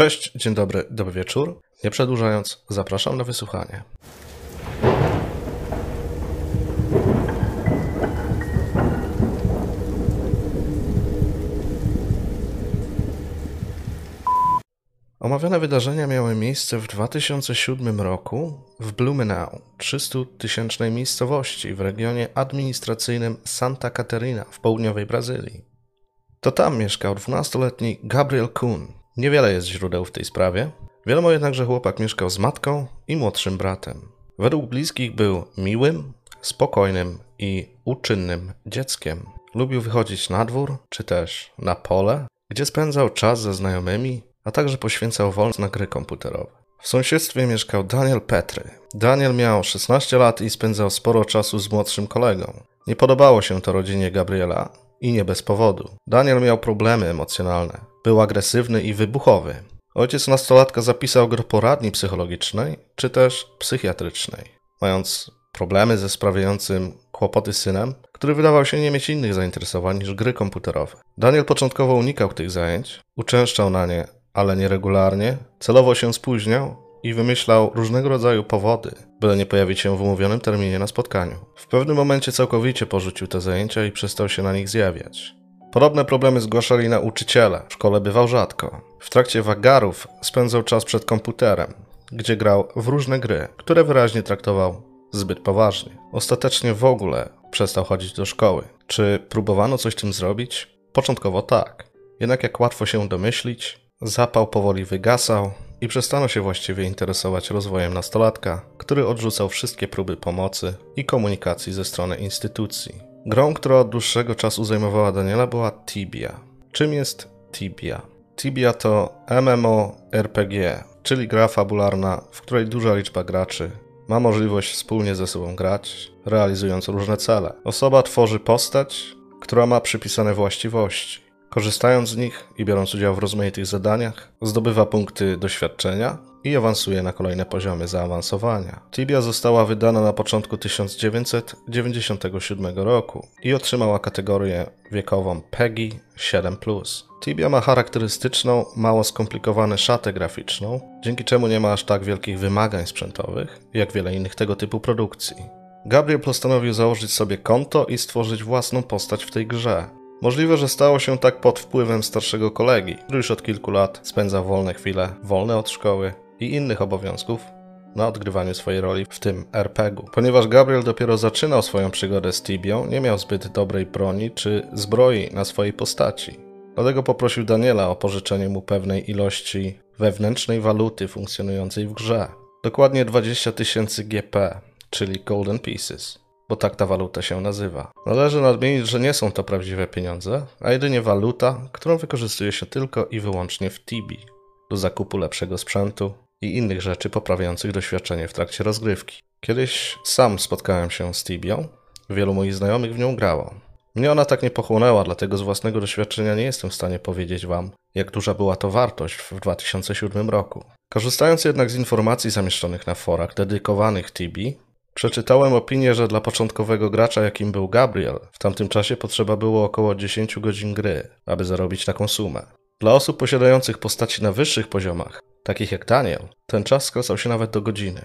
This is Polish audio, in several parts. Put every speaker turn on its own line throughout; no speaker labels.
Cześć, dzień dobry, dobry wieczór. Nie przedłużając, zapraszam na wysłuchanie. Omawiane wydarzenia miały miejsce w 2007 roku w Blumenau, 300-tysięcznej miejscowości w regionie administracyjnym Santa Catarina w południowej Brazylii. To tam mieszkał 12-letni Gabriel Kuhn. Niewiele jest źródeł w tej sprawie. Wiadomo jednak, że chłopak mieszkał z matką i młodszym bratem. Według bliskich był miłym, spokojnym i uczynnym dzieckiem. Lubił wychodzić na dwór, czy też na pole, gdzie spędzał czas ze znajomymi, a także poświęcał wolność na gry komputerowe. W sąsiedztwie mieszkał Daniel Petry. Daniel miał 16 lat i spędzał sporo czasu z młodszym kolegą. Nie podobało się to rodzinie Gabriela i nie bez powodu. Daniel miał problemy emocjonalne. Był agresywny i wybuchowy. Ojciec nastolatka zapisał go poradni psychologicznej czy też psychiatrycznej. Mając problemy ze sprawiającym kłopoty synem, który wydawał się nie mieć innych zainteresowań niż gry komputerowe. Daniel początkowo unikał tych zajęć, uczęszczał na nie, ale nieregularnie, celowo się spóźniał i wymyślał różnego rodzaju powody, byle nie pojawić się w umówionym terminie na spotkaniu. W pewnym momencie całkowicie porzucił te zajęcia i przestał się na nich zjawiać. Podobne problemy zgłaszali nauczyciele, w szkole bywał rzadko. W trakcie wagarów spędzał czas przed komputerem, gdzie grał w różne gry, które wyraźnie traktował zbyt poważnie. Ostatecznie w ogóle przestał chodzić do szkoły. Czy próbowano coś tym zrobić? Początkowo tak. Jednak jak łatwo się domyślić, zapał powoli wygasał i przestano się właściwie interesować rozwojem nastolatka, który odrzucał wszystkie próby pomocy i komunikacji ze strony instytucji. Grą, która od dłuższego czasu zajmowała Daniela była Tibia. Czym jest Tibia? Tibia to MMORPG, czyli gra fabularna, w której duża liczba graczy ma możliwość wspólnie ze sobą grać, realizując różne cele. Osoba tworzy postać, która ma przypisane właściwości. Korzystając z nich i biorąc udział w rozmaitych zadaniach, zdobywa punkty doświadczenia i awansuje na kolejne poziomy zaawansowania. Tibia została wydana na początku 1997 roku i otrzymała kategorię wiekową PEGI 7+. Tibia ma charakterystyczną, mało skomplikowaną szatę graficzną, dzięki czemu nie ma aż tak wielkich wymagań sprzętowych, jak wiele innych tego typu produkcji. Gabriel postanowił założyć sobie konto i stworzyć własną postać w tej grze. Możliwe, że stało się tak pod wpływem starszego kolegi, który już od kilku lat spędza wolne chwile, wolne od szkoły i innych obowiązków na odgrywaniu swojej roli w tym RPG-u. Ponieważ Gabriel dopiero zaczynał swoją przygodę z Tibią, nie miał zbyt dobrej broni czy zbroi na swojej postaci. Dlatego poprosił Daniela o pożyczenie mu pewnej ilości wewnętrznej waluty funkcjonującej w grze. Dokładnie 20 tysięcy GP, czyli Golden Pieces, bo tak ta waluta się nazywa. Należy nadmienić, że nie są to prawdziwe pieniądze, a jedynie waluta, którą wykorzystuje się tylko i wyłącznie w Tibi do zakupu lepszego sprzętu i innych rzeczy poprawiających doświadczenie w trakcie rozgrywki. Kiedyś sam spotkałem się z Tibią, wielu moich znajomych w nią grało. Mnie ona tak nie pochłonęła, dlatego z własnego doświadczenia nie jestem w stanie powiedzieć Wam, jak duża była to wartość w 2007 roku. Korzystając jednak z informacji zamieszczonych na forach dedykowanych Tibi, przeczytałem opinię, że dla początkowego gracza, jakim był Gabriel, w tamtym czasie potrzeba było około 10 godzin gry, aby zarobić taką sumę. Dla osób posiadających postaci na wyższych poziomach, takich jak Daniel, ten czas skracał się nawet do godziny.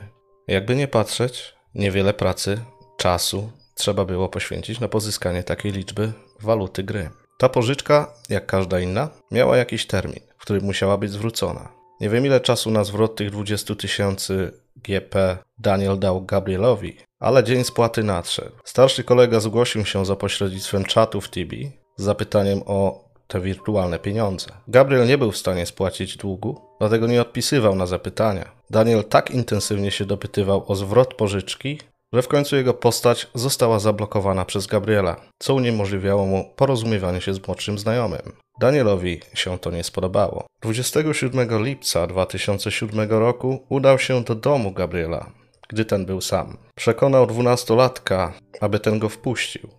Jakby nie patrzeć, niewiele pracy, czasu trzeba było poświęcić na pozyskanie takiej liczby waluty gry. Ta pożyczka, jak każda inna, miała jakiś termin, w którym musiała być zwrócona. Nie wiem ile czasu na zwrot tych 20 tysięcy GP Daniel dał Gabrielowi, ale dzień spłaty nadszedł. Starszy kolega zgłosił się za pośrednictwem czatu w Tibi z zapytaniem o te wirtualne pieniądze. Gabriel nie był w stanie spłacić długu, dlatego nie odpisywał na zapytania. Daniel tak intensywnie się dopytywał o zwrot pożyczki, że w końcu jego postać została zablokowana przez Gabriela, co uniemożliwiało mu porozumiewanie się z młodszym znajomym. Danielowi się to nie spodobało. 27 lipca 2007 roku udał się do domu Gabriela, gdy ten był sam. Przekonał dwunastolatka, aby ten go wpuścił,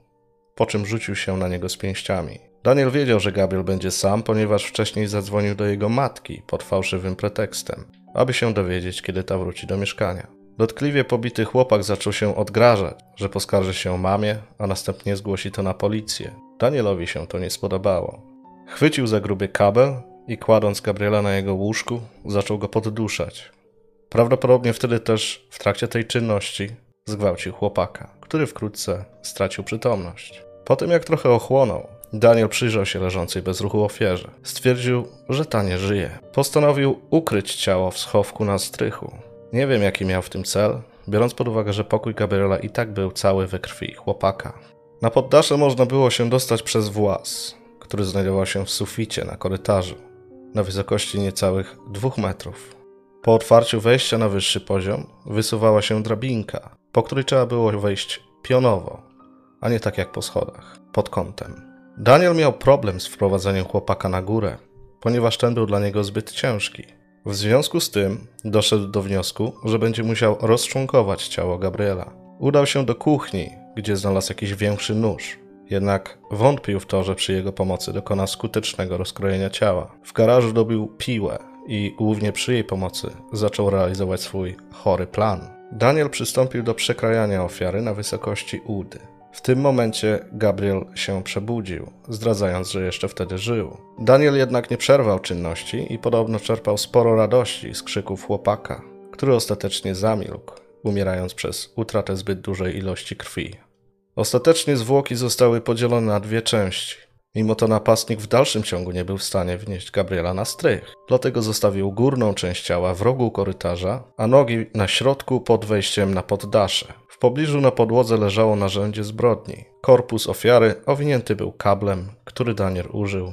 po czym rzucił się na niego z pięściami. Daniel wiedział, że Gabriel będzie sam, ponieważ wcześniej zadzwonił do jego matki pod fałszywym pretekstem, aby się dowiedzieć, kiedy ta wróci do mieszkania. Dotkliwie pobity chłopak zaczął się odgrażać, że poskarży się mamie, a następnie zgłosi to na policję. Danielowi się to nie spodobało. Chwycił za gruby kabel i kładąc Gabriela na jego łóżku, zaczął go podduszać. Prawdopodobnie wtedy też w trakcie tej czynności zgwałcił chłopaka, który wkrótce stracił przytomność. Po tym jak trochę ochłonął, Daniel przyjrzał się leżącej bez ruchu ofierze. Stwierdził, że ta nie żyje. Postanowił ukryć ciało w schowku na strychu. Nie wiem, jaki miał w tym cel, biorąc pod uwagę, że pokój Gabriela i tak był cały we krwi chłopaka. Na poddasze można było się dostać przez włas, który znajdował się w suficie na korytarzu, na wysokości niecałych dwóch metrów. Po otwarciu wejścia na wyższy poziom wysuwała się drabinka, po której trzeba było wejść pionowo, a nie tak jak po schodach, pod kątem. Daniel miał problem z wprowadzeniem chłopaka na górę, ponieważ ten był dla niego zbyt ciężki. W związku z tym doszedł do wniosku, że będzie musiał rozczłonkować ciało Gabriela. Udał się do kuchni, gdzie znalazł jakiś większy nóż. Jednak wątpił w to, że przy jego pomocy dokona skutecznego rozkrojenia ciała. W garażu dobił piłę i głównie przy jej pomocy zaczął realizować swój chory plan. Daniel przystąpił do przekrajania ofiary na wysokości udy. W tym momencie Gabriel się przebudził, zdradzając, że jeszcze wtedy żył. Daniel jednak nie przerwał czynności i podobno czerpał sporo radości z krzyków chłopaka, który ostatecznie zamilkł, umierając przez utratę zbyt dużej ilości krwi. Ostatecznie zwłoki zostały podzielone na dwie części. Mimo to napastnik w dalszym ciągu nie był w stanie wnieść Gabriela na strych, dlatego zostawił górną część ciała w rogu korytarza, a nogi na środku pod wejściem na poddasze. W pobliżu na podłodze leżało narzędzie zbrodni. Korpus ofiary owinięty był kablem, który Daniel użył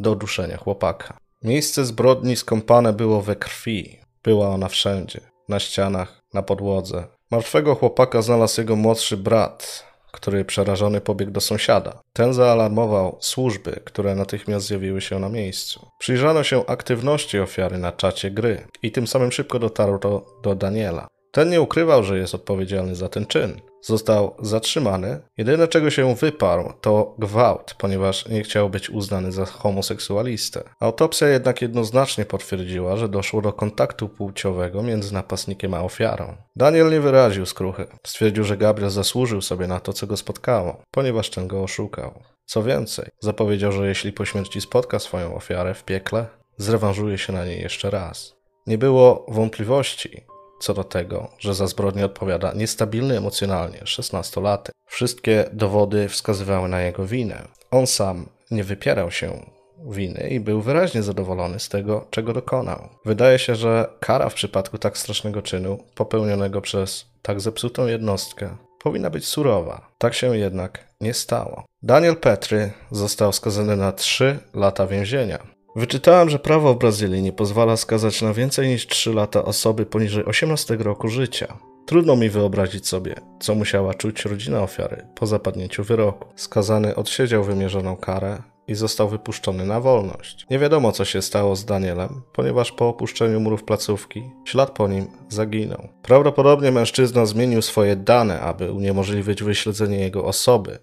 do duszenia chłopaka. Miejsce zbrodni skąpane było we krwi. Była ona wszędzie. Na ścianach, na podłodze. Martwego chłopaka znalazł jego młodszy brat, który przerażony pobiegł do sąsiada. Ten zaalarmował służby, które natychmiast zjawiły się na miejscu. Przyjrzano się aktywności ofiary na czacie gry i tym samym szybko dotarło to do Daniela. Ten nie ukrywał, że jest odpowiedzialny za ten czyn. Został zatrzymany. Jedyne czego się wyparł to gwałt, ponieważ nie chciał być uznany za homoseksualistę. Autopsja jednak jednoznacznie potwierdziła, że doszło do kontaktu płciowego między napastnikiem a ofiarą. Daniel nie wyraził skruchy. Stwierdził, że Gabriel zasłużył sobie na to, co go spotkało, ponieważ ten go oszukał. Co więcej, zapowiedział, że jeśli po śmierci spotka swoją ofiarę w piekle, zrewanżuje się na niej jeszcze raz. Nie było wątpliwości, co do tego, że za zbrodnię odpowiada niestabilny emocjonalnie 16-latek. Wszystkie dowody wskazywały na jego winę. On sam nie wypierał się winy i był wyraźnie zadowolony z tego, czego dokonał. Wydaje się, że kara w przypadku tak strasznego czynu, popełnionego przez tak zepsutą jednostkę, powinna być surowa. Tak się jednak nie stało. Daniel Petry został skazany na 3 lata więzienia. Wyczytałem, że prawo w Brazylii nie pozwala skazać na więcej niż 3 lata osoby poniżej 18 roku życia. Trudno mi wyobrazić sobie, co musiała czuć rodzina ofiary po zapadnięciu wyroku. Skazany odsiedział wymierzoną karę i został wypuszczony na wolność. Nie wiadomo, co się stało z Danielem, ponieważ po opuszczeniu murów placówki ślad po nim zaginął. Prawdopodobnie mężczyzna zmienił swoje dane, aby uniemożliwić wyśledzenie jego osoby,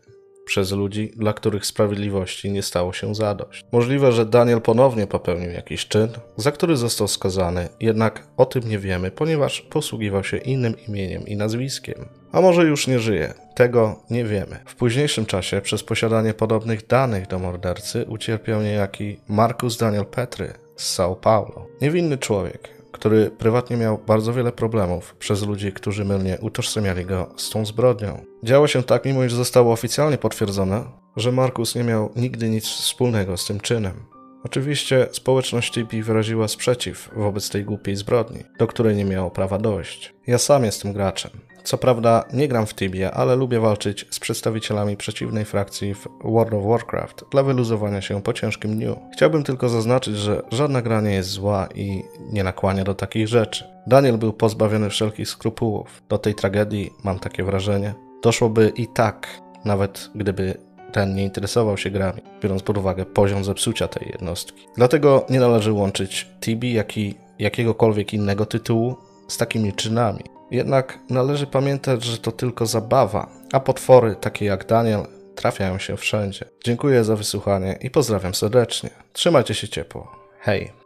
przez ludzi, dla których sprawiedliwości nie stało się zadość. Możliwe, że Daniel ponownie popełnił jakiś czyn, za który został skazany, jednak o tym nie wiemy, ponieważ posługiwał się innym imieniem i nazwiskiem. A może już nie żyje? Tego nie wiemy. W późniejszym czasie przez posiadanie podobnych danych do mordercy ucierpiał niejaki Marcus Daniel Petry z São Paulo. Niewinny człowiek, który prywatnie miał bardzo wiele problemów przez ludzi, którzy mylnie utożsamiali go z tą zbrodnią. Działo się tak, mimo iż zostało oficjalnie potwierdzone, że Markus nie miał nigdy nic wspólnego z tym czynem. Oczywiście społeczność Tipi wyraziła sprzeciw wobec tej głupiej zbrodni, do której nie miało prawa dojść. Ja sam jestem graczem. Co prawda nie gram w Tibie, ale lubię walczyć z przedstawicielami przeciwnej frakcji w World of Warcraft dla wyluzowania się po ciężkim dniu. Chciałbym tylko zaznaczyć, że żadna gra nie jest zła i nie nakłania do takich rzeczy. Daniel był pozbawiony wszelkich skrupułów. Do tej tragedii, mam takie wrażenie, doszłoby i tak, nawet gdyby ten nie interesował się grami, biorąc pod uwagę poziom zepsucia tej jednostki. Dlatego nie należy łączyć Tibi, jak i jakiegokolwiek innego tytułu z takimi czynami. Jednak należy pamiętać, że to tylko zabawa, a potwory takie jak Daniel trafiają się wszędzie. Dziękuję za wysłuchanie i pozdrawiam serdecznie. Trzymajcie się ciepło. Hej!